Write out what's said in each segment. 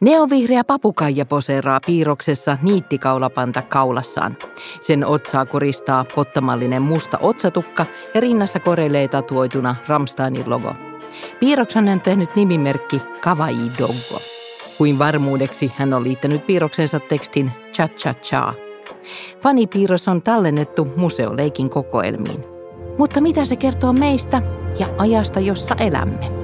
Neovihreä papukaija poseeraa piirroksessa niittikaulapanta kaulassaan. Sen otsaa koristaa pottamallinen musta otsatukka ja rinnassa koreilee tatuoituna Ramsteinin logo. Piirroksen on tehnyt nimimerkki Kawaii Doggo. Kuin varmuudeksi hän on liittänyt piirroksensa tekstin Cha Cha Cha. Fanipiirros on tallennettu museoleikin kokoelmiin. Mutta mitä se kertoo meistä ja ajasta, jossa elämme?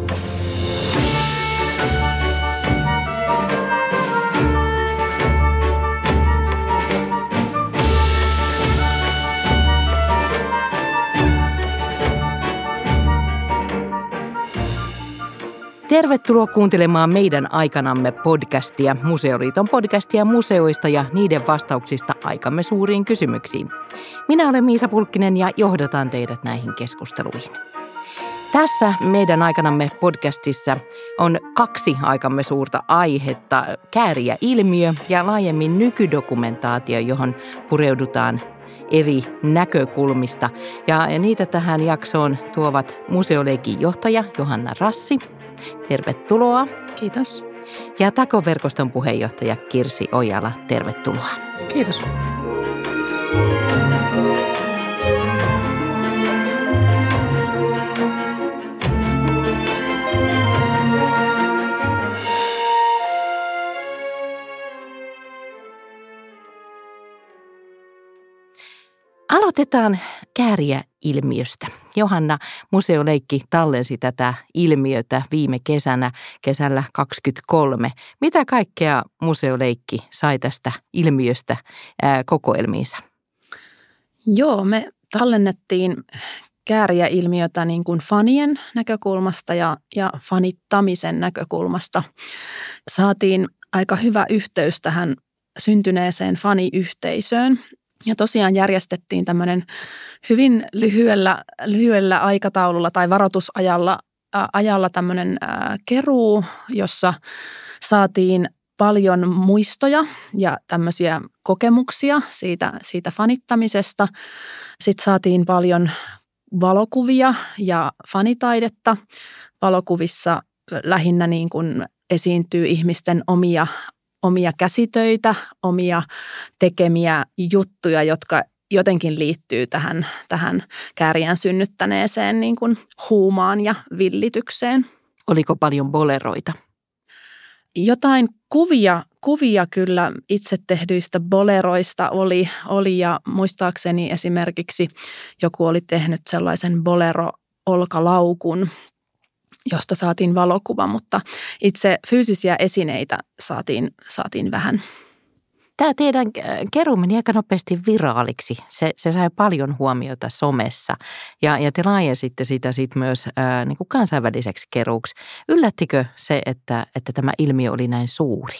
Tervetuloa kuuntelemaan meidän aikanamme podcastia, Museoliiton podcastia museoista ja niiden vastauksista aikamme suuriin kysymyksiin. Minä olen Miisa Pulkkinen ja johdatan teidät näihin keskusteluihin. Tässä meidän aikanamme podcastissa on kaksi aikamme suurta aihetta, kääriä ilmiö ja laajemmin nykydokumentaatio, johon pureudutaan eri näkökulmista. Ja niitä tähän jaksoon tuovat museoleikin johtaja Johanna Rassi – Tervetuloa. Kiitos. Ja Tako-verkoston puheenjohtaja Kirsi Ojala, tervetuloa. Kiitos. Aloitetaan kääriä ilmiöstä. Johanna Museoleikki tallensi tätä ilmiötä viime kesänä, kesällä 23. Mitä kaikkea Museoleikki sai tästä ilmiöstä ää, kokoelmiinsa? Joo, me tallennettiin kääriä ilmiötä niin kuin fanien näkökulmasta ja, ja fanittamisen näkökulmasta. Saatiin aika hyvä yhteys tähän syntyneeseen faniyhteisöön. Ja tosiaan järjestettiin tämmöinen hyvin lyhyellä, lyhyellä aikataululla tai varoitusajalla ä, ajalla tämmöinen ä, keruu, jossa saatiin paljon muistoja ja tämmöisiä kokemuksia siitä, siitä fanittamisesta. Sitten saatiin paljon valokuvia ja fanitaidetta. Valokuvissa lähinnä niin kuin esiintyy ihmisten omia omia käsitöitä, omia tekemiä juttuja, jotka jotenkin liittyy tähän, tähän kääriän synnyttäneeseen niin kuin huumaan ja villitykseen. Oliko paljon boleroita? Jotain kuvia, kuvia kyllä itse tehdyistä boleroista oli, oli ja muistaakseni esimerkiksi joku oli tehnyt sellaisen bolero-olkalaukun, josta saatiin valokuva, mutta itse fyysisiä esineitä saatiin, saatiin vähän. Tämä teidän keru meni aika nopeasti viraaliksi. Se, se sai paljon huomiota somessa ja, ja te laajensitte sitä sit myös ää, niin kuin kansainväliseksi keruuksi. Yllättikö se, että, että tämä ilmiö oli näin suuri?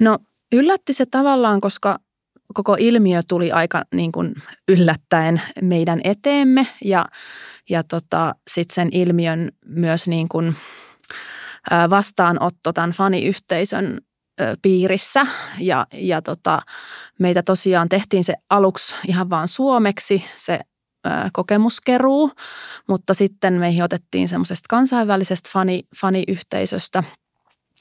No yllätti se tavallaan, koska koko ilmiö tuli aika niin kuin yllättäen meidän eteemme ja, ja tota, sitten sen ilmiön myös niin kuin vastaanotto tämän faniyhteisön piirissä. Ja, ja tota, meitä tosiaan tehtiin se aluksi ihan vaan suomeksi se kokemuskeruu, mutta sitten meihin otettiin semmoisesta kansainvälisestä fani, faniyhteisöstä –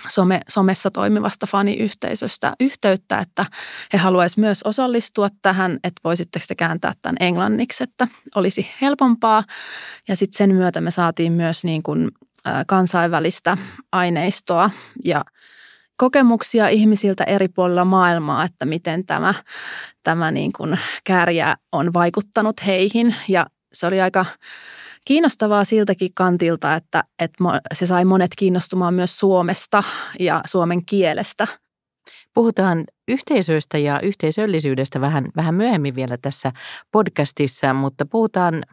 some, somessa toimivasta faniyhteisöstä yhteyttä, että he haluaisivat myös osallistua tähän, että voisitteko te kääntää tämän englanniksi, että olisi helpompaa. Ja sitten sen myötä me saatiin myös niin kuin kansainvälistä aineistoa ja kokemuksia ihmisiltä eri puolilla maailmaa, että miten tämä, tämä niin kuin kärjä on vaikuttanut heihin. Ja se oli aika kiinnostavaa siltäkin kantilta, että, että se sai monet kiinnostumaan myös Suomesta ja suomen kielestä. Puhutaan yhteisöistä ja yhteisöllisyydestä vähän, vähän myöhemmin vielä tässä podcastissa, mutta puhutaan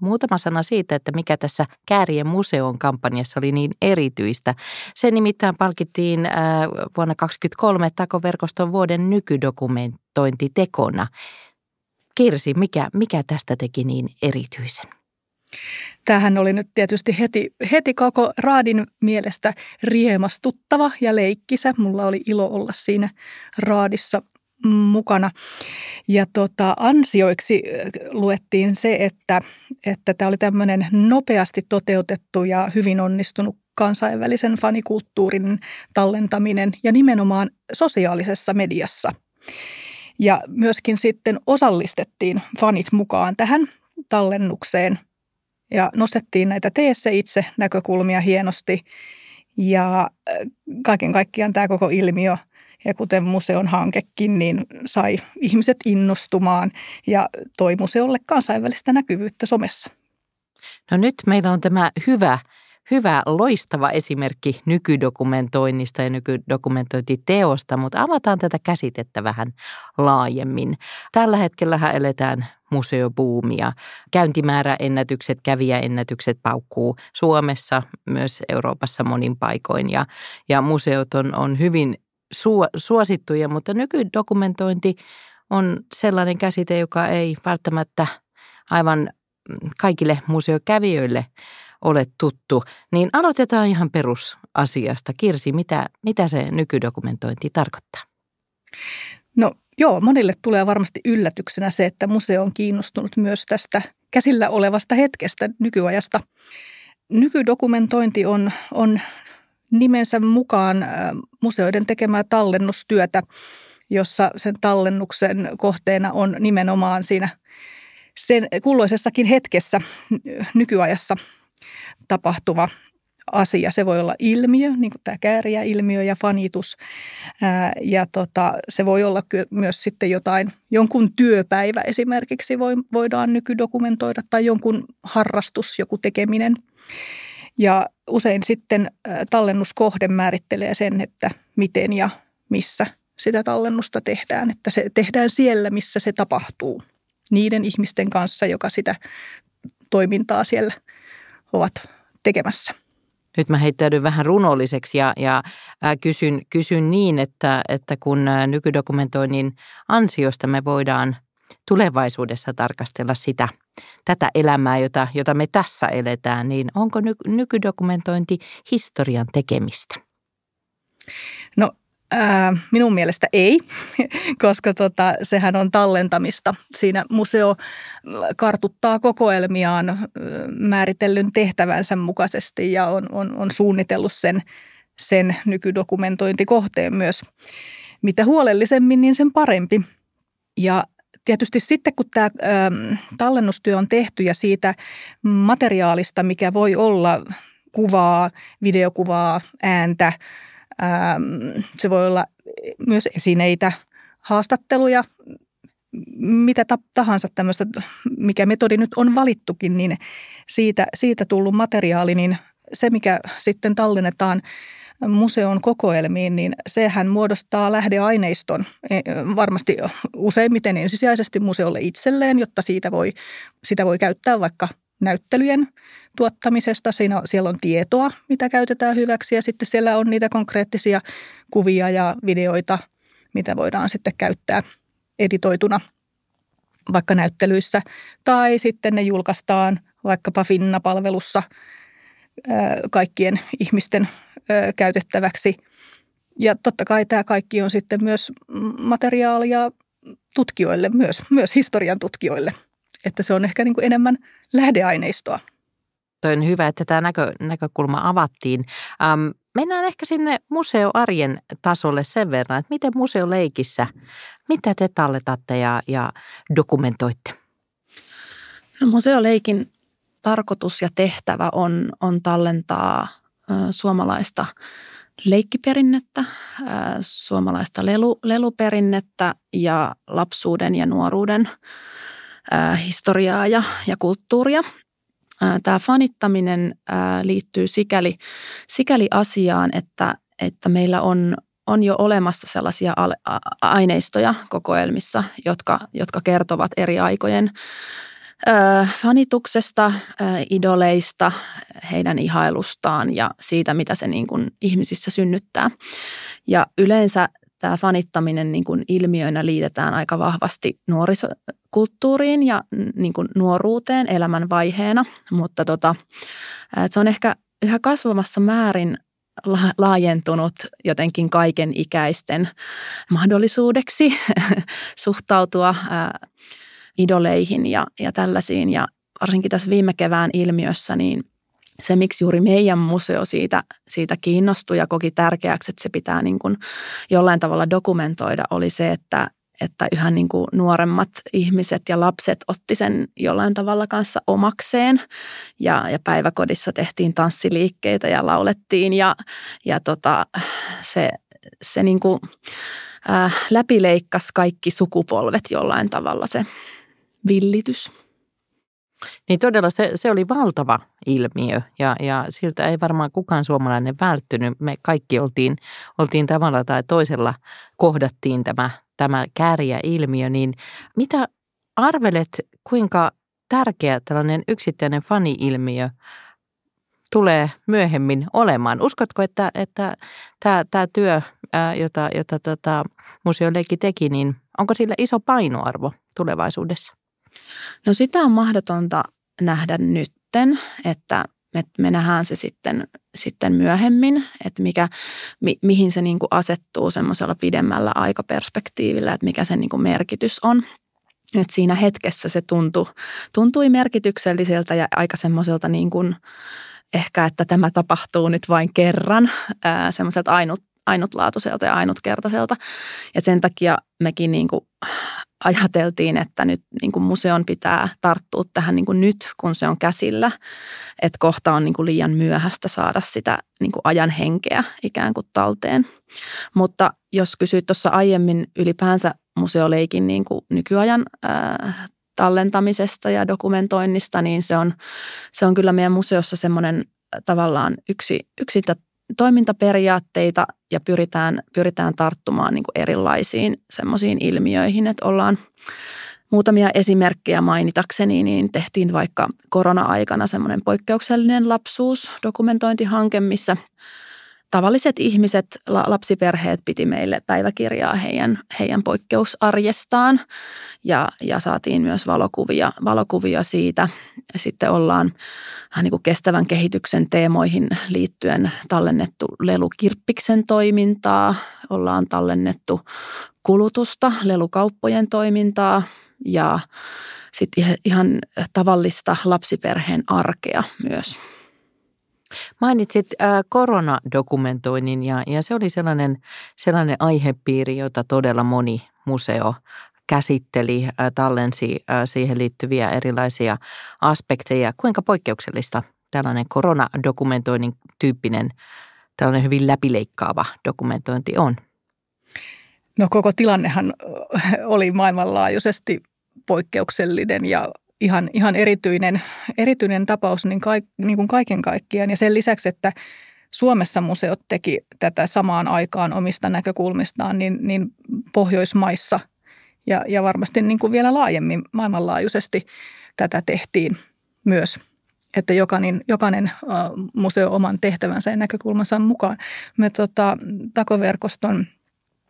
muutama sana siitä, että mikä tässä Käärien museon kampanjassa oli niin erityistä. Se nimittäin palkittiin äh, vuonna 2023 Takoverkoston vuoden nykydokumentointitekona. Kirsi, mikä, mikä tästä teki niin erityisen? Tämähän oli nyt tietysti heti, heti koko raadin mielestä riemastuttava ja leikkisä. Mulla oli ilo olla siinä raadissa mukana. Ja tota, ansioiksi luettiin se, että, että tämä oli tämmöinen nopeasti toteutettu ja hyvin onnistunut kansainvälisen fanikulttuurin tallentaminen ja nimenomaan sosiaalisessa mediassa. Ja myöskin sitten osallistettiin fanit mukaan tähän tallennukseen ja nostettiin näitä tee se itse näkökulmia hienosti. Ja kaiken kaikkiaan tämä koko ilmiö, ja kuten museon hankekin, niin sai ihmiset innostumaan ja toi museolle kansainvälistä näkyvyyttä somessa. No nyt meillä on tämä hyvä hyvä, loistava esimerkki nykydokumentoinnista ja nykydokumentointiteosta, mutta avataan tätä käsitettä vähän laajemmin. Tällä hetkellä eletään museobuumia. Käyntimääräennätykset, kävijäennätykset paukkuu Suomessa, myös Euroopassa monin paikoin ja, ja museot on, on hyvin su, suosittuja, mutta nykydokumentointi on sellainen käsite, joka ei välttämättä aivan kaikille museokävijöille ole tuttu, niin aloitetaan ihan perusasiasta. Kirsi, mitä, mitä se nykydokumentointi tarkoittaa? No joo, monille tulee varmasti yllätyksenä se, että museo on kiinnostunut myös tästä käsillä olevasta hetkestä nykyajasta. Nykydokumentointi on, on nimensä mukaan museoiden tekemää tallennustyötä, jossa sen tallennuksen kohteena on nimenomaan siinä sen kulloisessakin hetkessä nykyajassa tapahtuva asia. Se voi olla ilmiö, niin kuin tämä kääriä-ilmiö ja fanitus. Ää, ja tota, se voi olla myös sitten jotain, jonkun työpäivä esimerkiksi voi, voidaan nykydokumentoida tai jonkun harrastus, joku tekeminen. Ja usein sitten tallennuskohde määrittelee sen, että miten ja missä sitä tallennusta tehdään. Että se tehdään siellä, missä se tapahtuu niiden ihmisten kanssa, joka sitä toimintaa siellä ovat tekemässä. Nyt mä heittäydyn vähän runolliseksi ja, ja kysyn, kysyn niin, että, että kun nykydokumentoinnin ansiosta me voidaan tulevaisuudessa tarkastella sitä, tätä elämää, jota, jota me tässä eletään, niin onko ny, nykydokumentointi historian tekemistä? No Minun mielestä ei, koska tota, sehän on tallentamista. Siinä museo kartuttaa kokoelmiaan määritellyn tehtävänsä mukaisesti ja on, on, on suunnitellut sen, sen nykydokumentointikohteen myös. Mitä huolellisemmin, niin sen parempi. Ja tietysti sitten, kun tämä tallennustyö on tehty ja siitä materiaalista, mikä voi olla kuvaa, videokuvaa, ääntä – Ähm, se voi olla myös esineitä, haastatteluja, mitä tahansa tämmöistä, mikä metodi nyt on valittukin, niin siitä, siitä tullut materiaali, niin se mikä sitten tallennetaan museon kokoelmiin, niin sehän muodostaa lähdeaineiston e, varmasti useimmiten ensisijaisesti museolle itselleen, jotta siitä voi, sitä voi käyttää vaikka näyttelyjen tuottamisesta. Siinä, siellä on tietoa, mitä käytetään hyväksi ja sitten siellä on niitä konkreettisia kuvia ja videoita, mitä voidaan sitten käyttää editoituna vaikka näyttelyissä. Tai sitten ne julkaistaan vaikkapa Finna-palvelussa kaikkien ihmisten käytettäväksi. Ja totta kai tämä kaikki on sitten myös materiaalia tutkijoille, myös, myös historian tutkijoille. Että se on ehkä niin kuin enemmän lähdeaineistoa toi on hyvä, että tämä näkö, näkökulma avattiin. Ähm, mennään ehkä sinne museoarjen tasolle sen verran, että miten museoleikissä, mitä te talletatte ja, ja dokumentoitte? No, museoleikin tarkoitus ja tehtävä on, on tallentaa ö, suomalaista leikkiperinnettä, ö, suomalaista lelu, leluperinnettä ja lapsuuden ja nuoruuden historiaa ja, ja kulttuuria tämä fanittaminen liittyy sikäli, sikäli asiaan, että, että meillä on, on jo olemassa sellaisia aineistoja kokoelmissa, jotka, jotka kertovat eri aikojen fanituksesta, idoleista, heidän ihailustaan ja siitä, mitä se niin kuin ihmisissä synnyttää. Ja yleensä tämä fanittaminen niin kuin ilmiöinä liitetään aika vahvasti nuorisokulttuuriin ja niin kuin nuoruuteen elämänvaiheena, mutta tota, se on ehkä yhä kasvamassa määrin laajentunut jotenkin kaiken ikäisten mahdollisuudeksi suhtautua idoleihin ja, ja tällaisiin. Ja varsinkin tässä viime kevään ilmiössä, niin se, miksi juuri meidän museo siitä, siitä kiinnostui ja koki tärkeäksi, että se pitää niin kuin jollain tavalla dokumentoida, oli se, että, että yhä niin kuin nuoremmat ihmiset ja lapset otti sen jollain tavalla kanssa omakseen. Ja, ja päiväkodissa tehtiin tanssiliikkeitä ja laulettiin ja, ja tota, se, se niin kuin, äh, läpileikkasi kaikki sukupolvet jollain tavalla se villitys. Niin todella se, se oli valtava ilmiö ja, ja siltä ei varmaan kukaan suomalainen välttynyt. Me kaikki oltiin, oltiin tavalla tai toisella kohdattiin tämä, tämä kääriä ilmiö. Niin mitä arvelet, kuinka tärkeä tällainen yksittäinen fani-ilmiö tulee myöhemmin olemaan? Uskotko, että, että tämä, tämä työ, jota, jota tota, museoleikki teki, niin onko sillä iso painoarvo tulevaisuudessa? No sitä on mahdotonta nähdä nytten, että me nähdään se sitten, sitten myöhemmin, että mikä, mi, mihin se niin kuin asettuu semmoisella pidemmällä aikaperspektiivillä, että mikä sen niin kuin merkitys on. Et siinä hetkessä se tuntui, tuntui merkitykselliseltä ja aika semmoiselta niin kuin, ehkä, että tämä tapahtuu nyt vain kerran, semmoiselta ainut, ainutlaatuiselta ja ainutkertaiselta. Ja sen takia mekin niin kuin ajateltiin, että nyt niin kuin museon pitää tarttua tähän niin kuin nyt, kun se on käsillä. Että kohta on niin kuin liian myöhäistä saada sitä niin kuin ajan henkeä ikään kuin talteen. Mutta jos kysyit tuossa aiemmin ylipäänsä museoleikin niin kuin nykyajan ää, tallentamisesta ja dokumentoinnista, niin se on, se on kyllä meidän museossa semmoinen tavallaan yksi, yksi toimintaperiaatteita ja pyritään, pyritään tarttumaan niin kuin erilaisiin semmoisiin ilmiöihin, että ollaan muutamia esimerkkejä mainitakseni, niin tehtiin vaikka korona-aikana semmoinen poikkeuksellinen lapsuus dokumentointihanke, missä – tavalliset ihmiset, lapsiperheet piti meille päiväkirjaa heidän, heidän poikkeusarjestaan ja, ja saatiin myös valokuvia, valokuvia siitä. Sitten ollaan niin kuin kestävän kehityksen teemoihin liittyen tallennettu lelukirppiksen toimintaa, ollaan tallennettu kulutusta, lelukauppojen toimintaa ja sitten ihan tavallista lapsiperheen arkea myös. Mainitsit äh, koronadokumentoinnin ja, ja se oli sellainen, sellainen aihepiiri, jota todella moni museo käsitteli, äh, tallensi äh, siihen liittyviä erilaisia aspekteja. Kuinka poikkeuksellista tällainen koronadokumentoinnin tyyppinen, tällainen hyvin läpileikkaava dokumentointi on? No koko tilannehan oli maailmanlaajuisesti poikkeuksellinen ja ihan, ihan erityinen, erityinen tapaus niin, kaik, niin kuin kaiken kaikkiaan. Ja sen lisäksi, että Suomessa museot teki tätä samaan aikaan omista näkökulmistaan, niin, niin Pohjoismaissa ja, ja varmasti niin kuin vielä laajemmin maailmanlaajuisesti tätä tehtiin myös että jokainen, jokainen museo oman tehtävänsä ja näkökulmansa mukaan. Me tota, Takoverkoston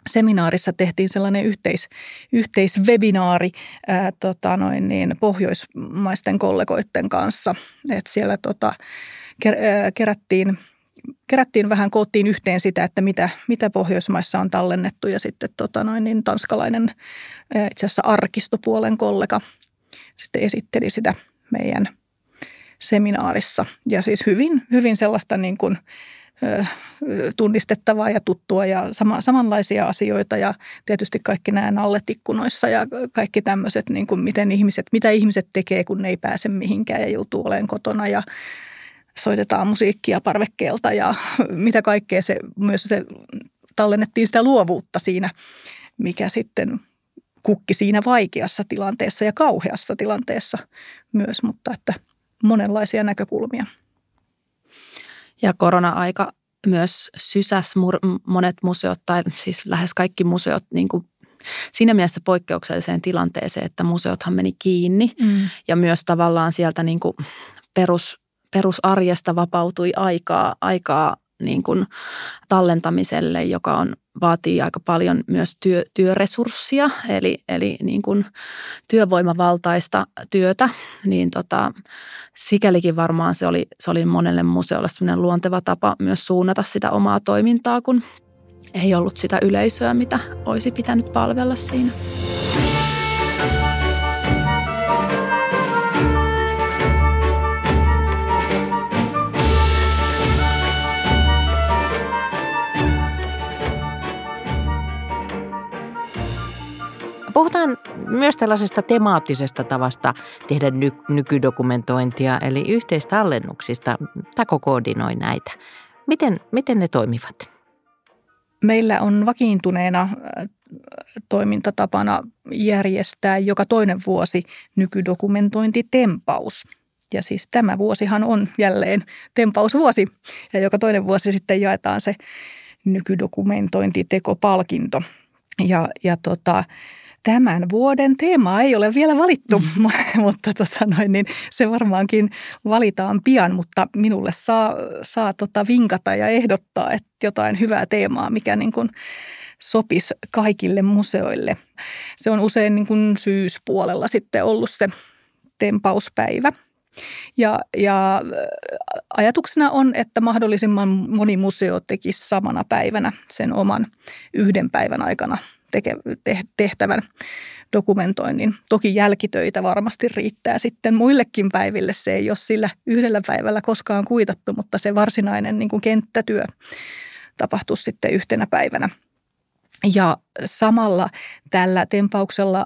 seminaarissa tehtiin sellainen yhteis, yhteiswebinaari ää, tota noin niin, pohjoismaisten kollegoiden kanssa. Et siellä tota, kerättiin, kerättiin vähän, koottiin yhteen sitä, että mitä, mitä Pohjoismaissa on tallennettu ja sitten tota noin niin, tanskalainen itse asiassa arkistopuolen kollega sitten esitteli sitä meidän seminaarissa. Ja siis hyvin, hyvin sellaista niin kuin – tunnistettavaa ja tuttua ja sama, samanlaisia asioita. Ja tietysti kaikki nämä nallet ikkunoissa ja kaikki tämmöiset, niin kuin miten ihmiset, mitä ihmiset tekee, kun ne ei pääse mihinkään ja joutuu olemaan kotona ja soitetaan musiikkia parvekkeelta. Ja mitä kaikkea se, myös se tallennettiin sitä luovuutta siinä, mikä sitten kukki siinä vaikeassa tilanteessa ja kauheassa tilanteessa myös, mutta että monenlaisia näkökulmia. Ja korona-aika myös sysäs monet museot, tai siis lähes kaikki museot niin kuin siinä mielessä poikkeukselliseen tilanteeseen, että museothan meni kiinni mm. ja myös tavallaan sieltä niin kuin perus, perusarjesta vapautui aikaa, aikaa niin kuin tallentamiselle, joka on, vaatii aika paljon myös työ, työresurssia, eli, eli niin kuin työvoimavaltaista työtä, niin tota, sikälikin varmaan se oli, se oli monelle museolle sellainen luonteva tapa myös suunnata sitä omaa toimintaa, kun ei ollut sitä yleisöä, mitä olisi pitänyt palvella siinä. Puhutaan myös tällaisesta temaattisesta tavasta tehdä ny- nykydokumentointia, eli yhteistallennuksista. Tako koordinoi näitä. Miten, miten ne toimivat? Meillä on vakiintuneena äh, toimintatapana järjestää joka toinen vuosi nykydokumentointitempaus. Ja siis tämä vuosihan on jälleen tempausvuosi ja joka toinen vuosi sitten jaetaan se nykydokumentointitekopalkinto. Ja, ja tota, tämän vuoden teema ei ole vielä valittu, mm. mutta tota noin, niin se varmaankin valitaan pian, mutta minulle saa, saa tota vinkata ja ehdottaa että jotain hyvää teemaa, mikä niin kuin sopisi kaikille museoille. Se on usein niin kuin syyspuolella sitten ollut se tempauspäivä. Ja, ja ajatuksena on, että mahdollisimman moni museo tekisi samana päivänä sen oman yhden päivän aikana teke, te, tehtävän dokumentoinnin. Toki jälkitöitä varmasti riittää sitten muillekin päiville. Se ei ole sillä yhdellä päivällä koskaan kuitattu, mutta se varsinainen niin kuin kenttätyö tapahtuu sitten yhtenä päivänä. Ja samalla tällä tempauksella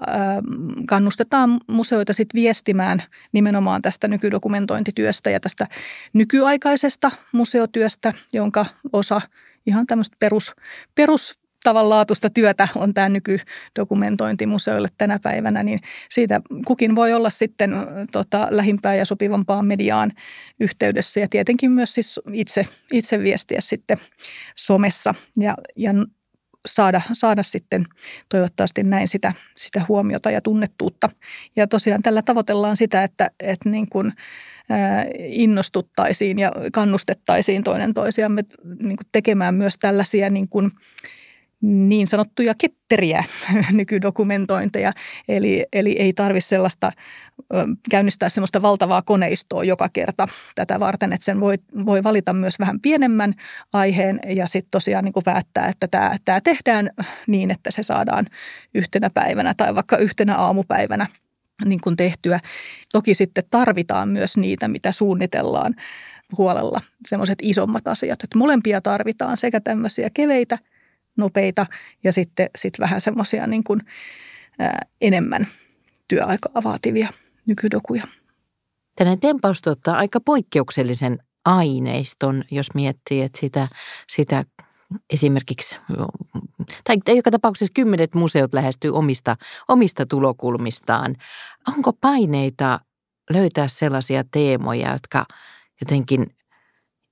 kannustetaan museoita sit viestimään nimenomaan tästä nykydokumentointityöstä ja tästä nykyaikaisesta museotyöstä, jonka osa ihan tämmöistä perus, perus tavanlaatuista työtä on tämä nykydokumentointi museoille tänä päivänä, niin siitä kukin voi olla sitten tota, lähimpään ja sopivampaan mediaan yhteydessä ja tietenkin myös siis itse, itse viestiä sitten somessa ja, ja saada, saada sitten toivottavasti näin sitä, sitä huomiota ja tunnettuutta. Ja tosiaan tällä tavoitellaan sitä, että, että niin kuin, innostuttaisiin ja kannustettaisiin toinen toisiamme niin kuin tekemään myös tällaisia niin kuin, niin sanottuja ketteriä nykydokumentointeja. Eli, eli ei tarvitse sellaista käynnistää sellaista valtavaa koneistoa joka kerta tätä varten, että sen voi, voi valita myös vähän pienemmän aiheen ja sitten tosiaan niin kuin päättää, että tämä, tämä tehdään niin, että se saadaan yhtenä päivänä tai vaikka yhtenä aamupäivänä niin kuin tehtyä. Toki sitten tarvitaan myös niitä, mitä suunnitellaan huolella, semmoiset isommat asiat. Että molempia tarvitaan sekä tämmöisiä keveitä – nopeita ja sitten sit vähän semmoisia niin kuin, ää, enemmän työaikaa vaativia nykydokuja. Tänne tempaus tuottaa aika poikkeuksellisen aineiston, jos miettii, että sitä, sitä esimerkiksi, tai joka tapauksessa kymmenet museot lähestyy omista, omista tulokulmistaan. Onko paineita löytää sellaisia teemoja, jotka jotenkin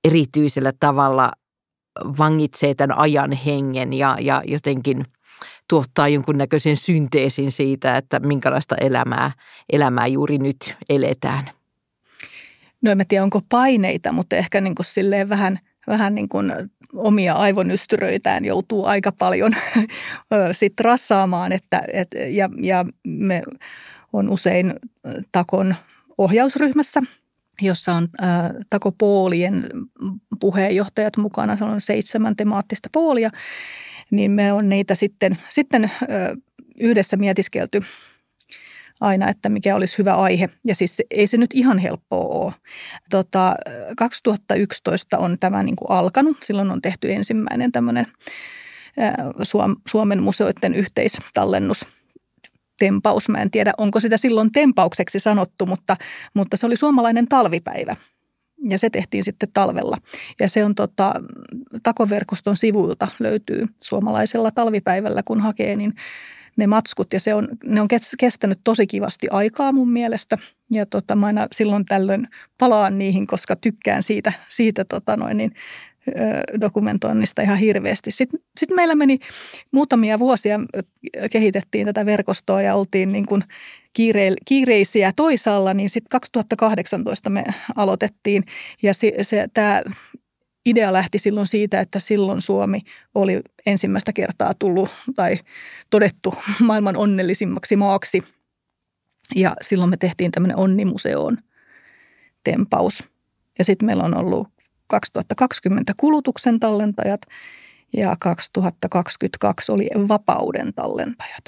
erityisellä tavalla vangitsee tämän ajan hengen ja, ja jotenkin tuottaa jonkunnäköisen synteesin siitä, että minkälaista elämää, elämää juuri nyt eletään. No en tiedä, onko paineita, mutta ehkä niin kuin silleen vähän, vähän niin kuin omia aivonystyröitään joutuu aika paljon sit rassaamaan. Että, et, ja, ja me on usein Takon ohjausryhmässä – jossa on äh, takopoolien puheenjohtajat mukana, se on seitsemän temaattista poolia, niin me on niitä sitten, sitten äh, yhdessä mietiskelty aina, että mikä olisi hyvä aihe. Ja siis ei se nyt ihan helppoa ole. Tota, 2011 on tämä niin kuin alkanut. Silloin on tehty ensimmäinen tämmöinen Suomen museoiden yhteistallennus – tempaus. Mä en tiedä, onko sitä silloin tempaukseksi sanottu, mutta, mutta se oli suomalainen talvipäivä. Ja se tehtiin sitten talvella. Ja se on tota, takoverkoston sivuilta löytyy suomalaisella talvipäivällä, kun hakee, niin ne matskut. Ja se on, ne on kestänyt tosi kivasti aikaa mun mielestä. Ja tota, mä aina silloin tällöin palaan niihin, koska tykkään siitä, siitä tota noin, niin dokumentoinnista ihan hirveästi. Sitten, sitten meillä meni muutamia vuosia, kehitettiin tätä verkostoa ja oltiin niin kuin kiire, kiireisiä toisaalla, niin sitten 2018 me aloitettiin ja se, se, tämä idea lähti silloin siitä, että silloin Suomi oli ensimmäistä kertaa tullut tai todettu maailman onnellisimmaksi maaksi. Ja silloin me tehtiin tämmöinen onnimuseoon tempaus. Ja sitten meillä on ollut 2020 kulutuksen tallentajat ja 2022 oli vapauden tallentajat.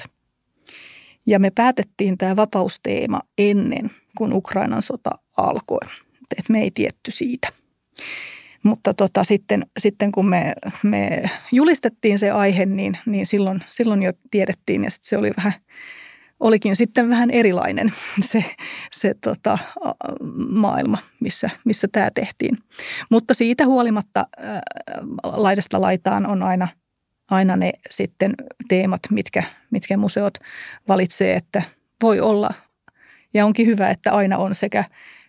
Ja me päätettiin tämä vapausteema ennen kuin Ukrainan sota alkoi. Et me ei tietty siitä. Mutta tota, sitten, sitten kun me, me julistettiin se aihe, niin, niin silloin, silloin jo tiedettiin ja se oli vähän, olikin sitten vähän erilainen se, se tota, maailma, missä, missä tämä tehtiin. Mutta siitä huolimatta ää, laidasta laitaan on aina, aina ne sitten teemat, mitkä, mitkä museot valitsee, että voi olla ja onkin hyvä, että aina on sekä,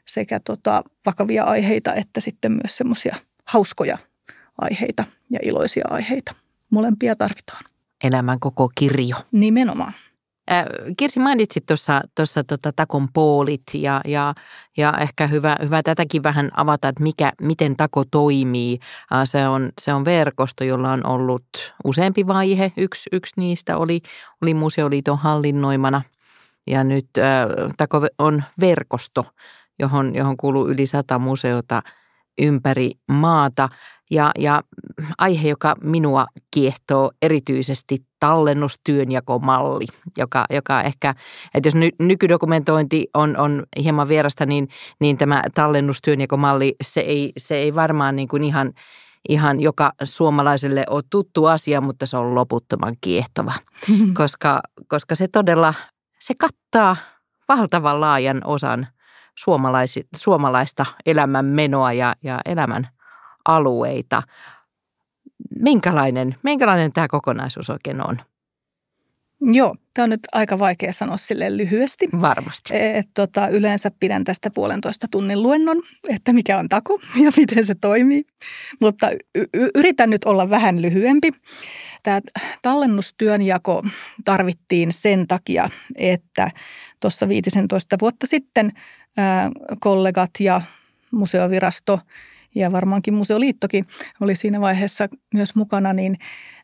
sekä tota, vakavia aiheita että sitten myös semmoisia hauskoja aiheita ja iloisia aiheita. Molempia tarvitaan. Elämän koko kirjo. Nimenomaan. Kirsi mainitsit tuossa tota takon poolit ja, ja, ja ehkä hyvä, hyvä tätäkin vähän avata, että mikä, miten tako toimii. Se, on, se on verkosto, jolla on ollut useampi vaihe. Yksi, yksi niistä oli, oli Museoliiton hallinnoimana ja nyt äh, tako on verkosto, johon, johon kuuluu yli sata museota – ympäri maata. Ja, ja aihe, joka minua kiehtoo erityisesti tallennustyönjakomalli, joka, joka ehkä, että jos ny, nykydokumentointi on, on hieman vierasta, niin, niin tämä tallennustyönjakomalli, se ei, se ei varmaan niin kuin ihan, ihan joka suomalaiselle ole tuttu asia, mutta se on loputtoman kiehtova, koska, koska se todella, se kattaa valtavan laajan osan suomalaisi, suomalaista elämänmenoa ja, ja elämän alueita. Minkälainen, minkälainen tämä kokonaisuus oikein on? Joo, tämä on nyt aika vaikea sanoa sille lyhyesti. Varmasti. Et, tota, yleensä pidän tästä puolentoista tunnin luennon, että mikä on taku ja miten se toimii. Mutta y- yritän nyt olla vähän lyhyempi. Tämä tallennustyönjako tarvittiin sen takia, että tuossa 15 vuotta sitten kollegat ja museovirasto ja varmaankin museoliittokin oli siinä vaiheessa myös mukana, niin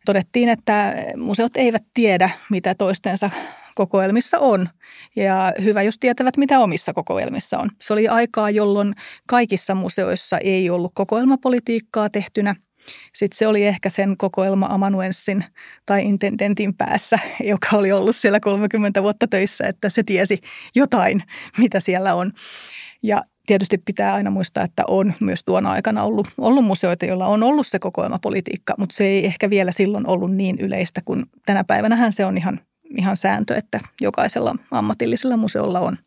todettiin, että museot eivät tiedä, mitä toistensa kokoelmissa on. Ja hyvä, jos tietävät, mitä omissa kokoelmissa on. Se oli aikaa, jolloin kaikissa museoissa ei ollut kokoelmapolitiikkaa tehtynä. Sitten se oli ehkä sen kokoelma amanuenssin tai intendentin päässä, joka oli ollut siellä 30 vuotta töissä, että se tiesi jotain, mitä siellä on. Ja tietysti pitää aina muistaa, että on myös tuona aikana ollut, ollut museoita, joilla on ollut se kokoelmapolitiikka, mutta se ei ehkä vielä silloin ollut niin yleistä kuin tänä päivänähän se on ihan, ihan sääntö, että jokaisella ammatillisella museolla on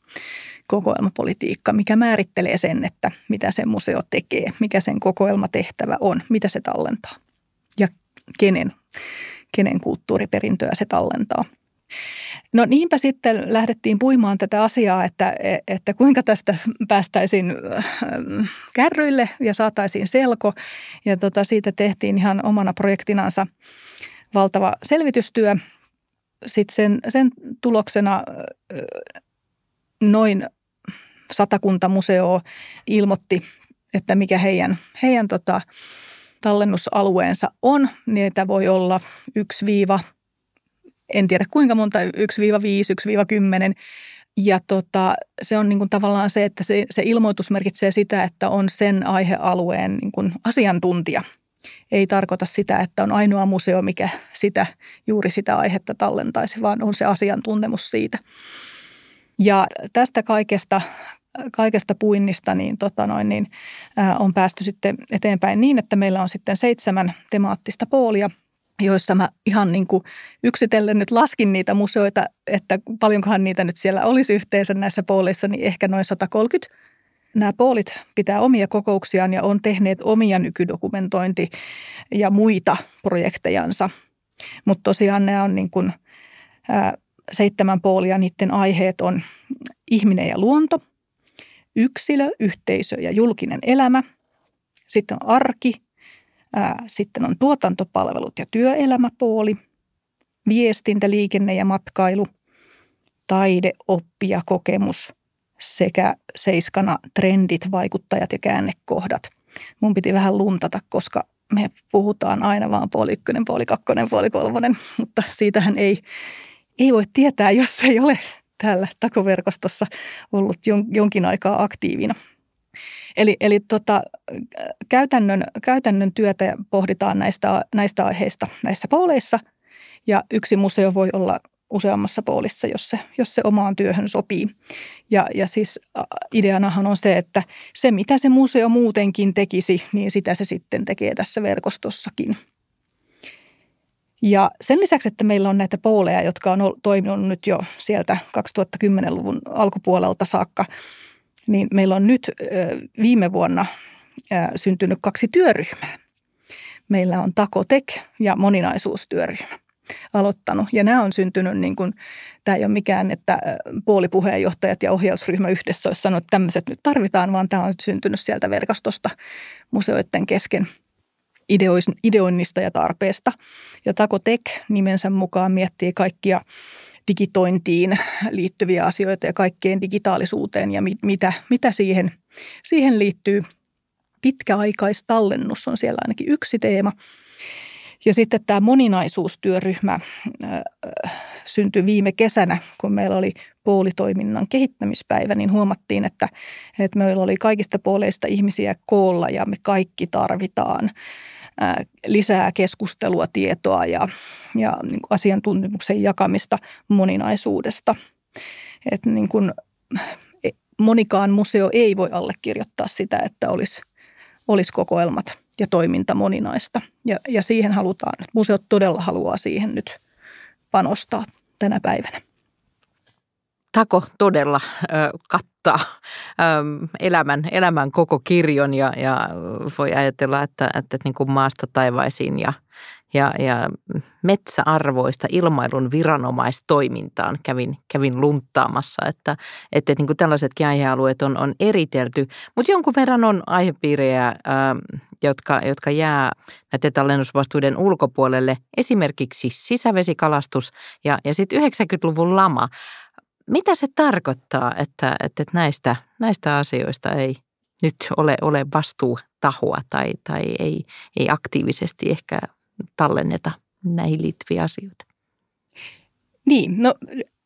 kokoelmapolitiikka, mikä määrittelee sen, että mitä se museo tekee, mikä sen kokoelmatehtävä on, mitä se tallentaa ja kenen, kenen kulttuuriperintöä se tallentaa. No niinpä sitten lähdettiin puimaan tätä asiaa, että, että kuinka tästä päästäisiin äh, kärryille ja saataisiin selko. Ja tota, siitä tehtiin ihan omana projektinansa valtava selvitystyö. Sitten sen, sen tuloksena äh, noin satakunta museoa ilmoitti, että mikä heidän, heidän tota, tallennusalueensa on. Niitä voi olla 1 en tiedä kuinka monta, 1-5, 1-10. Ja tota, se on niin kuin tavallaan se, että se, se ilmoitus merkitsee sitä, että on sen aihealueen niin kuin asiantuntija. Ei tarkoita sitä, että on ainoa museo, mikä sitä, juuri sitä aihetta tallentaisi, vaan on se asiantuntemus siitä. Ja tästä kaikesta, kaikesta puinnista niin, tota noin, niin, ää, on päästy sitten eteenpäin niin, että meillä on sitten seitsemän temaattista poolia – joissa mä ihan niin kuin yksitellen nyt laskin niitä museoita, että paljonkohan niitä nyt siellä olisi yhteensä näissä pooleissa, niin ehkä noin 130. Nämä poolit pitää omia kokouksiaan ja on tehneet omia nykydokumentointi- ja muita projektejansa. Mutta tosiaan nämä on niin kuin, ää, seitsemän poolia, niiden aiheet on ihminen ja luonto, yksilö, yhteisö ja julkinen elämä, sitten on arki, sitten on tuotantopalvelut ja työelämäpuoli, viestintä, liikenne ja matkailu, taide, oppi ja kokemus sekä seiskana trendit, vaikuttajat ja käännekohdat. Mun piti vähän luntata, koska me puhutaan aina vaan puoli ykkönen, puoli kakkonen, puoli kolmonen, mutta siitähän ei, ei voi tietää, jos ei ole täällä takoverkostossa ollut jonkin aikaa aktiivina. Eli, eli tota, käytännön, käytännön työtä pohditaan näistä, näistä aiheista näissä pooleissa ja yksi museo voi olla useammassa poolissa, jos se, jos se omaan työhön sopii. Ja, ja siis ideanahan on se, että se mitä se museo muutenkin tekisi, niin sitä se sitten tekee tässä verkostossakin. Ja sen lisäksi, että meillä on näitä pooleja, jotka on toiminut nyt jo sieltä 2010-luvun alkupuolelta saakka, niin meillä on nyt viime vuonna syntynyt kaksi työryhmää. Meillä on Takotek ja moninaisuustyöryhmä aloittanut. Ja nämä on syntynyt, niin kuin, tämä ei ole mikään, että puolipuheenjohtajat ja ohjausryhmä yhdessä olisi sanonut, että tämmöiset nyt tarvitaan, vaan tämä on syntynyt sieltä verkostosta museoiden kesken ideoinnista ja tarpeesta. Ja Takotek nimensä mukaan miettii kaikkia digitointiin liittyviä asioita ja kaikkeen digitaalisuuteen ja mit, mitä, mitä siihen, siihen liittyy. Pitkäaikaistallennus on siellä ainakin yksi teema. Ja sitten tämä moninaisuustyöryhmä syntyi viime kesänä, kun meillä oli puolitoiminnan kehittämispäivä, niin huomattiin, että, että meillä oli kaikista puoleista ihmisiä koolla ja me kaikki tarvitaan lisää keskustelua, tietoa ja, ja niin kuin asiantuntemuksen jakamista moninaisuudesta. Että niin kuin e, monikaan museo ei voi allekirjoittaa sitä, että olisi, olisi kokoelmat ja toiminta moninaista. Ja, ja siihen halutaan, museot todella haluaa siihen nyt panostaa tänä päivänä. Tako todella ö, kattaa ö, elämän, elämän koko kirjon ja, ja voi ajatella, että, että niin kuin maasta taivaisiin ja, ja, ja metsäarvoista ilmailun viranomaistoimintaan kävin, kävin lunttaamassa, että, että niin kuin tällaisetkin aihealueet on, on eritelty, mutta jonkun verran on aihepiirejä, ö, jotka, jotka jää näiden tallennusvastuuden ulkopuolelle, esimerkiksi sisävesikalastus ja, ja sitten 90-luvun lama – mitä se tarkoittaa, että, että näistä, näistä asioista ei nyt ole, ole vastuutahoa tai, tai ei, ei aktiivisesti ehkä tallenneta näihin liittyviä asioita? Niin, no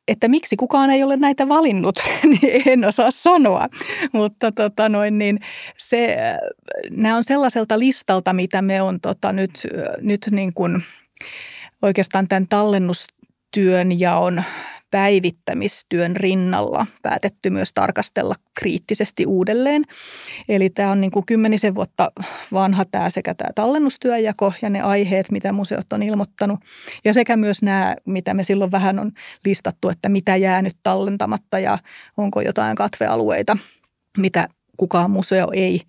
että miksi kukaan ei ole näitä valinnut, niin en osaa sanoa. Mutta tota noin, niin se, nämä on sellaiselta listalta, mitä me on tota nyt, nyt niin kuin oikeastaan tämän tallennustyön ja on päivittämistyön rinnalla päätetty myös tarkastella kriittisesti uudelleen. Eli tämä on niin kuin kymmenisen vuotta vanha tämä sekä tämä tallennustyöjako ja ne aiheet, mitä museot on ilmoittanut. Ja sekä myös nämä, mitä me silloin vähän on listattu, että mitä jää nyt tallentamatta ja onko jotain katvealueita, mitä kukaan museo ei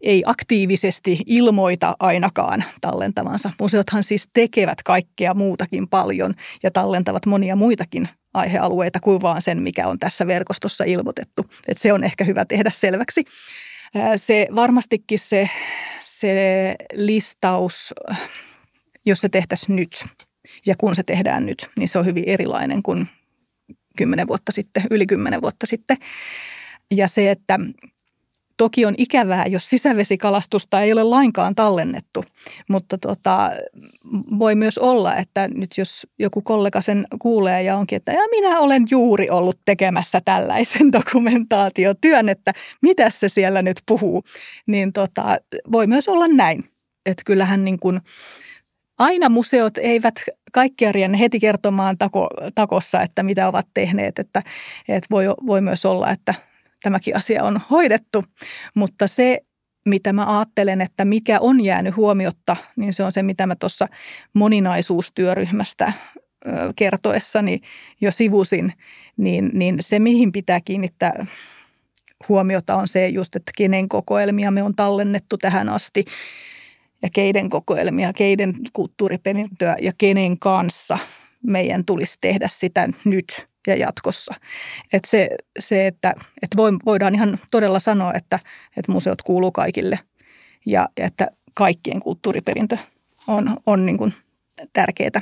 ei aktiivisesti ilmoita ainakaan tallentavansa. Museothan siis tekevät kaikkea muutakin paljon ja tallentavat monia muitakin aihealueita kuin vaan sen, mikä on tässä verkostossa ilmoitettu. Et se on ehkä hyvä tehdä selväksi. Se varmastikin se, se listaus, jos se tehtäisiin nyt ja kun se tehdään nyt, niin se on hyvin erilainen kuin kymmenen vuotta sitten, yli kymmenen vuotta sitten. Ja se, että Toki on ikävää, jos sisävesikalastusta ei ole lainkaan tallennettu, mutta tota, voi myös olla, että nyt jos joku kollega sen kuulee ja onkin, että ja minä olen juuri ollut tekemässä tällaisen dokumentaatiotyön, että mitä se siellä nyt puhuu, niin tota, voi myös olla näin. Että kyllähän niin kuin, aina museot eivät kaikkia rienne heti kertomaan tako, takossa, että mitä ovat tehneet, että, että voi, voi myös olla, että tämäkin asia on hoidettu, mutta se, mitä mä ajattelen, että mikä on jäänyt huomiotta, niin se on se, mitä mä tuossa moninaisuustyöryhmästä kertoessani jo sivusin, niin, niin se, mihin pitää kiinnittää huomiota on se just, että kenen kokoelmia me on tallennettu tähän asti ja keiden kokoelmia, keiden kulttuuriperintöä ja kenen kanssa meidän tulisi tehdä sitä nyt ja jatkossa. Että se, se, että, että voidaan ihan todella sanoa, että, että museot kuuluu kaikille ja, ja että kaikkien kulttuuriperintö on, on niin kuin tärkeää.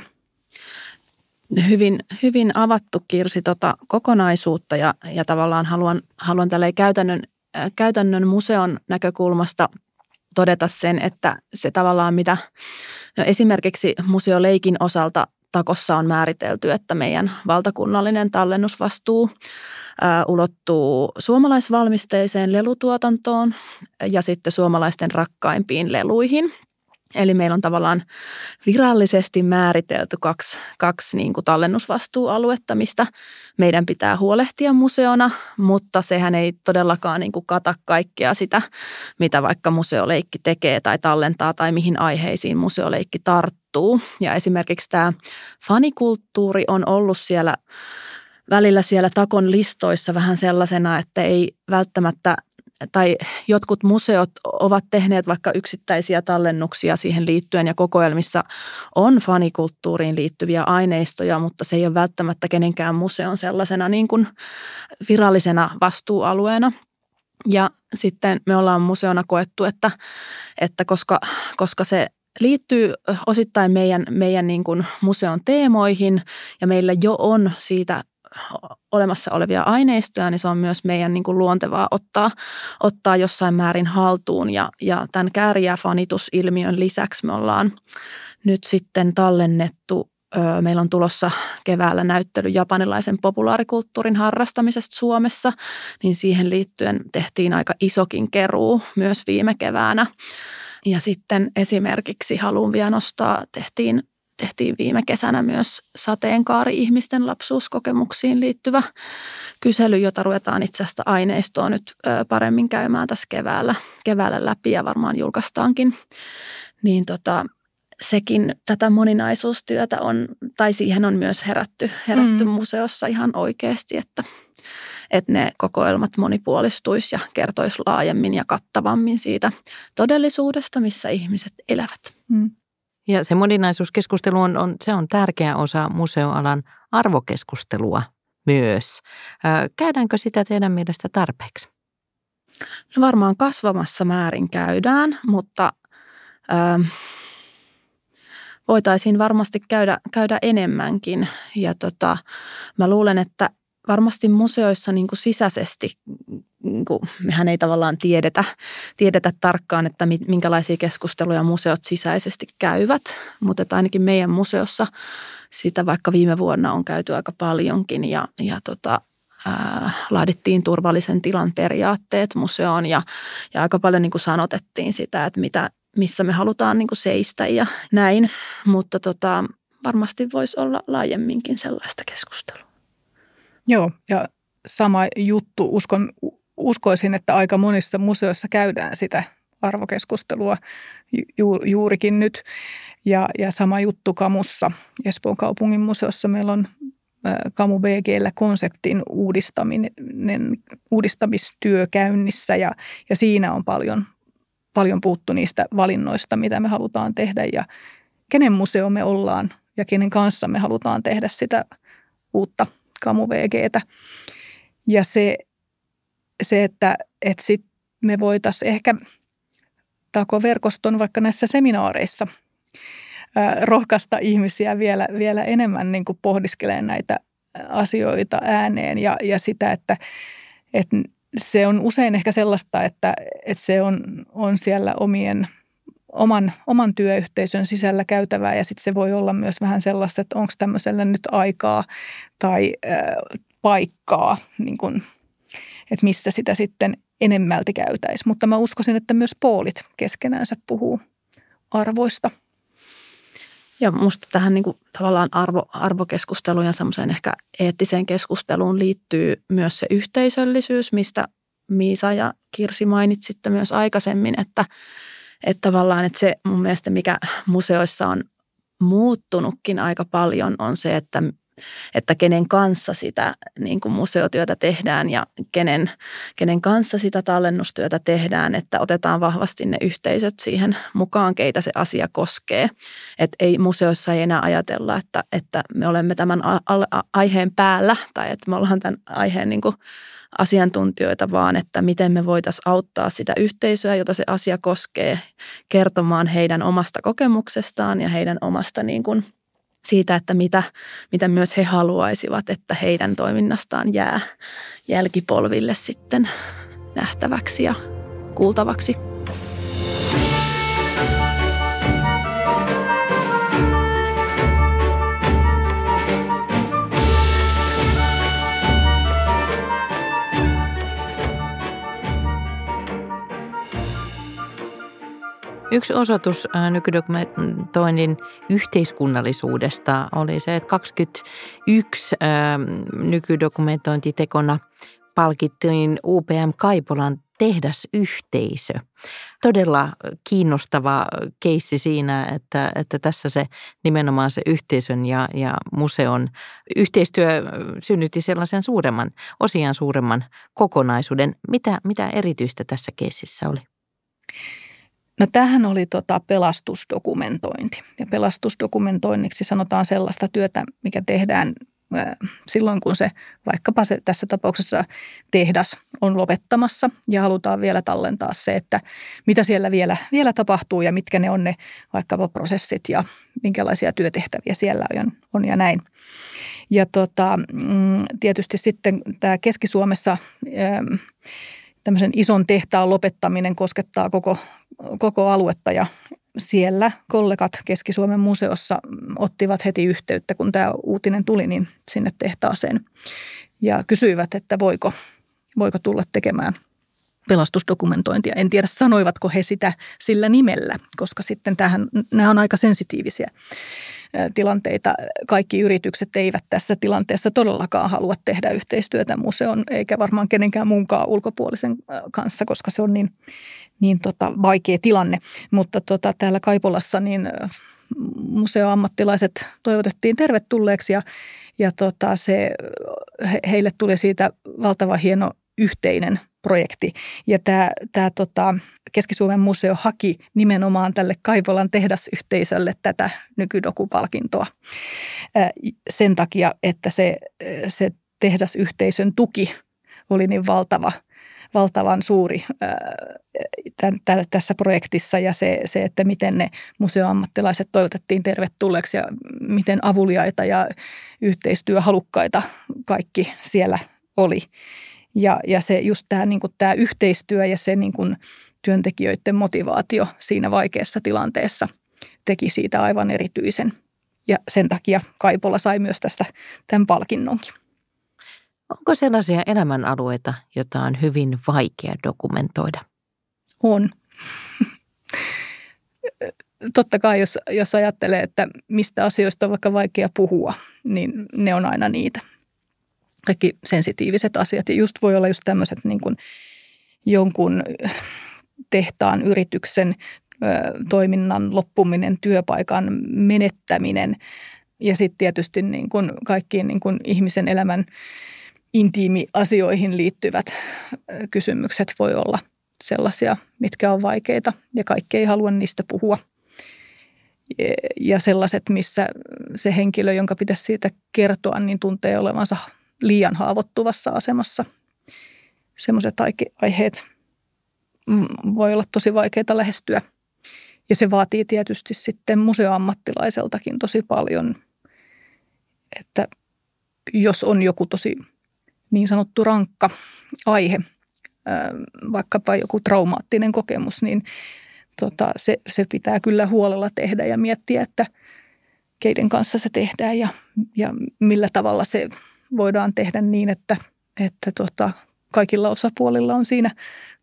Hyvin, hyvin avattu Kirsi tota kokonaisuutta ja, ja tavallaan haluan, haluan tälle käytännön, äh, käytännön museon näkökulmasta todeta sen, että se tavallaan mitä no esimerkiksi museoleikin osalta takossa on määritelty, että meidän valtakunnallinen tallennusvastuu ulottuu suomalaisvalmisteiseen lelutuotantoon ja sitten suomalaisten rakkaimpiin leluihin. Eli meillä on tavallaan virallisesti määritelty kaksi, kaksi niin kuin tallennusvastuualuetta, mistä meidän pitää huolehtia museona, mutta sehän ei todellakaan niin kuin kata kaikkea sitä, mitä vaikka museoleikki tekee tai tallentaa tai mihin aiheisiin museoleikki tarttuu. Ja esimerkiksi tämä fanikulttuuri on ollut siellä välillä siellä takon listoissa vähän sellaisena, että ei välttämättä tai jotkut museot ovat tehneet vaikka yksittäisiä tallennuksia siihen liittyen ja kokoelmissa on fanikulttuuriin liittyviä aineistoja, mutta se ei ole välttämättä kenenkään museon sellaisena niin kuin virallisena vastuualueena. Ja sitten me ollaan museona koettu, että, että koska, koska se liittyy osittain meidän, meidän niin kuin museon teemoihin ja meillä jo on siitä olemassa olevia aineistoja, niin se on myös meidän niin kuin luontevaa ottaa, ottaa jossain määrin haltuun. Ja, ja tämän kääriä-fanitusilmiön lisäksi me ollaan nyt sitten tallennettu Meillä on tulossa keväällä näyttely japanilaisen populaarikulttuurin harrastamisesta Suomessa, niin siihen liittyen tehtiin aika isokin keruu myös viime keväänä. Ja sitten esimerkiksi haluan vielä nostaa, tehtiin tehtiin viime kesänä myös sateenkaari-ihmisten lapsuuskokemuksiin liittyvä kysely, jota ruvetaan itse asiassa aineistoa nyt paremmin käymään tässä keväällä, keväällä läpi ja varmaan julkaistaankin. Niin tota, sekin tätä moninaisuustyötä on, tai siihen on myös herätty, herätty mm. museossa ihan oikeasti, että, että ne kokoelmat monipuolistuisi ja kertoisi laajemmin ja kattavammin siitä todellisuudesta, missä ihmiset elävät. Mm. Ja se moninaisuuskeskustelu on, on, se on tärkeä osa museoalan arvokeskustelua myös. Käydäänkö sitä teidän mielestä tarpeeksi? No varmaan kasvamassa määrin käydään, mutta ähm, voitaisiin varmasti käydä, käydä enemmänkin. Ja tota, mä luulen, että varmasti museoissa niin kuin sisäisesti, niin kuin, mehän ei tavallaan tiedetä, tiedetä tarkkaan, että minkälaisia keskusteluja museot sisäisesti käyvät, mutta että ainakin meidän museossa sitä vaikka viime vuonna on käyty aika paljonkin ja, ja tota, laadittiin turvallisen tilan periaatteet museoon ja, ja aika paljon niin kuin sanotettiin sitä, että mitä, missä me halutaan niin kuin seistä ja näin, mutta tota, varmasti voisi olla laajemminkin sellaista keskustelua. Joo, ja sama juttu. Uskon, uskoisin, että aika monissa museoissa käydään sitä arvokeskustelua ju, juurikin nyt. Ja, ja sama juttu Kamussa, Espoon kaupungin museossa meillä on Kamu BGllä konseptin uudistaminen, uudistamistyö käynnissä ja, ja siinä on paljon, paljon puuttu niistä valinnoista, mitä me halutaan tehdä ja kenen museo me ollaan ja kenen kanssa me halutaan tehdä sitä uutta Kamu VGtä. Ja se, se että, että sit me voitaisiin ehkä verkoston vaikka näissä seminaareissa rohkaista ihmisiä vielä, vielä enemmän niin kuin pohdiskelemaan näitä asioita ääneen ja, ja sitä, että, että se on usein ehkä sellaista, että, että se on, on siellä omien – oman, oman työyhteisön sisällä käytävää ja sitten se voi olla myös vähän sellaista, että onko tämmöisellä nyt aikaa tai äh, paikkaa, niin kun, että missä sitä sitten enemmälti käytäisi. Mutta mä uskoisin, että myös poolit keskenäänsä puhuu arvoista. Ja musta tähän niin kuin tavallaan arvo, arvokeskusteluun ja semmoiseen ehkä eettiseen keskusteluun liittyy myös se yhteisöllisyys, mistä Miisa ja Kirsi mainitsitte myös aikaisemmin, että että tavallaan että se mun mielestä, mikä museoissa on muuttunutkin aika paljon, on se, että että kenen kanssa sitä niin kuin museotyötä tehdään ja kenen, kenen kanssa sitä tallennustyötä tehdään, että otetaan vahvasti ne yhteisöt siihen mukaan, keitä se asia koskee. Että ei museoissa ei enää ajatella, että, että me olemme tämän aiheen päällä tai että me ollaan tämän aiheen niin kuin asiantuntijoita, vaan että miten me voitaisiin auttaa sitä yhteisöä, jota se asia koskee, kertomaan heidän omasta kokemuksestaan ja heidän omasta niin kuin siitä, että mitä, mitä myös he haluaisivat, että heidän toiminnastaan jää jälkipolville sitten nähtäväksi ja kuultavaksi. Yksi osoitus nykydokumentoinnin yhteiskunnallisuudesta oli se, että 21 nykydokumentointitekona palkittiin UPM Kaipolan tehdasyhteisö. Todella kiinnostava keissi siinä, että, että tässä se nimenomaan se yhteisön ja, ja museon yhteistyö synnytti sellaisen suuremman, osiaan suuremman kokonaisuuden. Mitä, mitä erityistä tässä keississä oli? No tähän oli tota pelastusdokumentointi. Ja pelastusdokumentoinniksi sanotaan sellaista työtä, mikä tehdään silloin, kun se vaikkapa se tässä tapauksessa tehdas on lopettamassa ja halutaan vielä tallentaa se, että mitä siellä vielä, vielä tapahtuu ja mitkä ne on ne vaikkapa prosessit ja minkälaisia työtehtäviä siellä on, on ja näin. Ja tota, mm, tietysti sitten tämä Keski-Suomessa tämmöisen ison tehtaan lopettaminen koskettaa koko, koko aluetta ja siellä kollegat Keski-Suomen museossa ottivat heti yhteyttä, kun tämä uutinen tuli, niin sinne tehtaaseen. Ja kysyivät, että voiko, voiko tulla tekemään pelastusdokumentointia. En tiedä, sanoivatko he sitä sillä nimellä, koska sitten tähän, nämä on aika sensitiivisiä tilanteita. Kaikki yritykset eivät tässä tilanteessa todellakaan halua tehdä yhteistyötä museon eikä varmaan kenenkään muunkaan ulkopuolisen kanssa, koska se on niin, niin tota, vaikea tilanne. Mutta tota, täällä Kaipolassa niin museoammattilaiset toivotettiin tervetulleeksi ja, ja tota, se, he, heille tuli siitä valtava hieno yhteinen projekti. Ja tämä, tämä tota, Keski-Suomen museo haki nimenomaan tälle Kaivolan tehdasyhteisölle tätä nykydokupalkintoa sen takia, että se, se tehdasyhteisön tuki oli niin valtava – valtavan suuri tässä projektissa ja se, se, että miten ne museoammattilaiset toivotettiin tervetulleeksi ja miten avuliaita ja yhteistyöhalukkaita kaikki siellä oli. Ja, ja se just tämä, niin tämä yhteistyö ja se niin kuin työntekijöiden motivaatio siinä vaikeassa tilanteessa teki siitä aivan erityisen. Ja sen takia Kaipola sai myös tästä tämän palkinnonkin. Onko sellaisia elämänalueita, joita on hyvin vaikea dokumentoida? On. Totta kai, jos, jos ajattelee, että mistä asioista on vaikka vaikea puhua, niin ne on aina niitä. Kaikki sensitiiviset asiat. Ja just voi olla just tämmöiset niin kuin jonkun tehtaan, yrityksen ö, toiminnan loppuminen, työpaikan menettäminen ja sitten tietysti niin kuin kaikkiin niin kuin ihmisen elämän intiimiasioihin liittyvät kysymykset voi olla sellaisia, mitkä on vaikeita ja kaikki ei halua niistä puhua. Ja sellaiset, missä se henkilö, jonka pitäisi siitä kertoa, niin tuntee olevansa liian haavoittuvassa asemassa. Semmoiset aiheet voi olla tosi vaikeita lähestyä. Ja se vaatii tietysti sitten museoammattilaiseltakin tosi paljon, että jos on joku tosi niin sanottu rankka aihe, vaikkapa joku traumaattinen kokemus, niin tota, se, se pitää kyllä huolella tehdä ja miettiä, että keiden kanssa se tehdään ja, ja millä tavalla se voidaan tehdä niin, että, että tota, kaikilla osapuolilla on siinä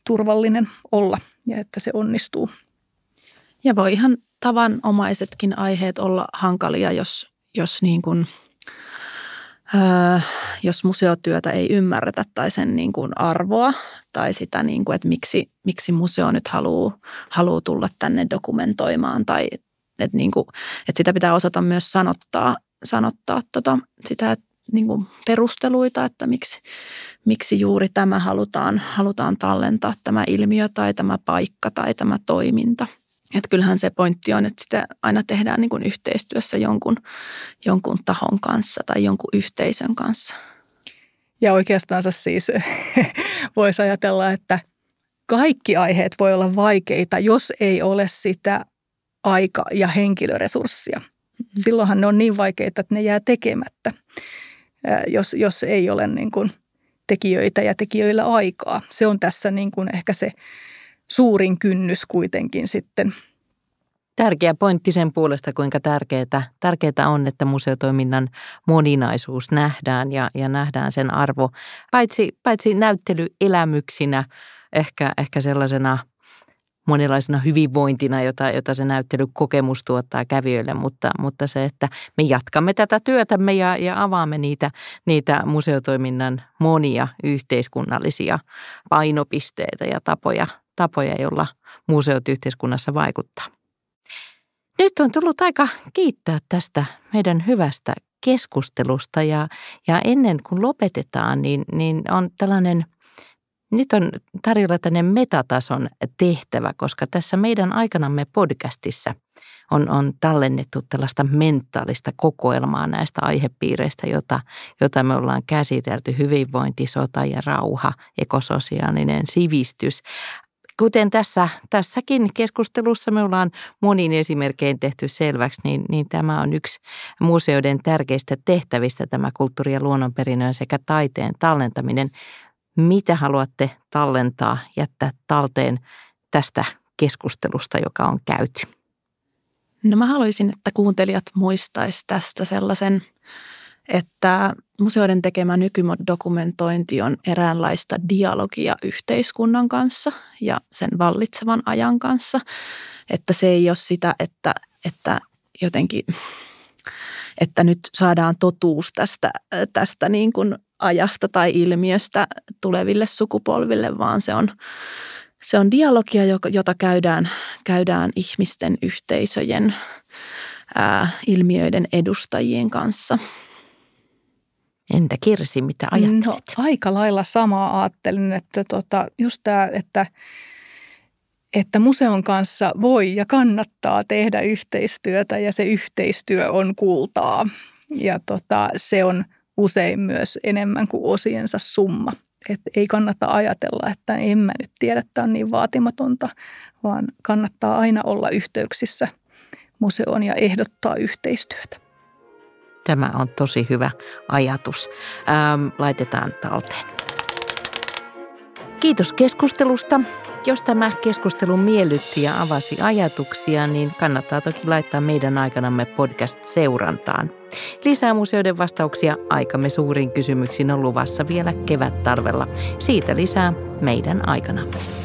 turvallinen olla ja että se onnistuu. Ja voi ihan tavanomaisetkin aiheet olla hankalia, jos, jos niin kuin – Öö, jos museotyötä ei ymmärretä tai sen niin kuin arvoa tai sitä, niin kuin, että miksi, miksi museo nyt haluaa, haluaa tulla tänne dokumentoimaan tai että, niin kuin, että sitä pitää osata myös sanottaa, sanottaa tota, sitä niin kuin perusteluita, että miksi, miksi juuri tämä halutaan, halutaan tallentaa, tämä ilmiö tai tämä paikka tai tämä toiminta – että kyllähän se pointti on, että sitä aina tehdään niin kuin yhteistyössä jonkun, jonkun tahon kanssa tai jonkun yhteisön kanssa. Ja oikeastaan siis voisi ajatella, että kaikki aiheet voi olla vaikeita, jos ei ole sitä aika- ja henkilöresurssia. Mm-hmm. Silloinhan ne on niin vaikeita, että ne jää tekemättä, jos, jos ei ole niin kuin tekijöitä ja tekijöillä aikaa. Se on tässä niin kuin ehkä se suurin kynnys kuitenkin sitten. Tärkeä pointti sen puolesta, kuinka tärkeää, tärkeää on, että museotoiminnan moninaisuus nähdään ja, ja nähdään sen arvo. Paitsi, paitsi näyttelyelämyksinä, ehkä, ehkä sellaisena monenlaisena hyvinvointina, jota, jota se näyttelykokemus tuottaa kävijöille, mutta, mutta se, että me jatkamme tätä työtämme ja, ja avaamme niitä, niitä museotoiminnan monia yhteiskunnallisia painopisteitä ja tapoja, tapoja, joilla museot yhteiskunnassa vaikuttaa. Nyt on tullut aika kiittää tästä meidän hyvästä keskustelusta ja, ja ennen kuin lopetetaan, niin, niin on tällainen – nyt on tarjolla tänne metatason tehtävä, koska tässä meidän aikanamme podcastissa on, on tallennettu tällaista mentaalista kokoelmaa näistä aihepiireistä, jota, jota me ollaan käsitelty. Hyvinvointi, sota ja rauha, ekososiaalinen sivistys. Kuten tässä, tässäkin keskustelussa me ollaan monin esimerkkein tehty selväksi, niin, niin tämä on yksi museoiden tärkeistä tehtävistä, tämä kulttuuri- ja luonnonperinnön sekä taiteen tallentaminen mitä haluatte tallentaa, jättää talteen tästä keskustelusta, joka on käyty? No mä haluaisin, että kuuntelijat muistaisi tästä sellaisen, että museoiden tekemä nykydokumentointi on eräänlaista dialogia yhteiskunnan kanssa ja sen vallitsevan ajan kanssa. Että se ei ole sitä, että, että jotenkin, että nyt saadaan totuus tästä, tästä niin kuin ajasta tai ilmiöstä tuleville sukupolville, vaan se on, se on dialogia, jota käydään, käydään ihmisten, yhteisöjen, ää, ilmiöiden edustajien kanssa. Entä Kirsi, mitä ajattelet? No, aika lailla samaa ajattelin, että tota, just tämä, että, että museon kanssa voi ja kannattaa tehdä yhteistyötä ja se yhteistyö on kultaa. Ja tota, se on usein myös enemmän kuin osiensa summa. Et ei kannata ajatella, että en mä nyt tiedä, että on niin vaatimatonta, vaan kannattaa aina olla yhteyksissä museoon ja ehdottaa yhteistyötä. Tämä on tosi hyvä ajatus. Ähm, laitetaan talteen. Kiitos keskustelusta. Jos tämä keskustelu miellytti ja avasi ajatuksia, niin kannattaa toki laittaa meidän aikanamme podcast seurantaan. Lisää museoiden vastauksia aikamme suuriin kysymyksiin on luvassa vielä kevät-talvella. Siitä lisää meidän aikanamme.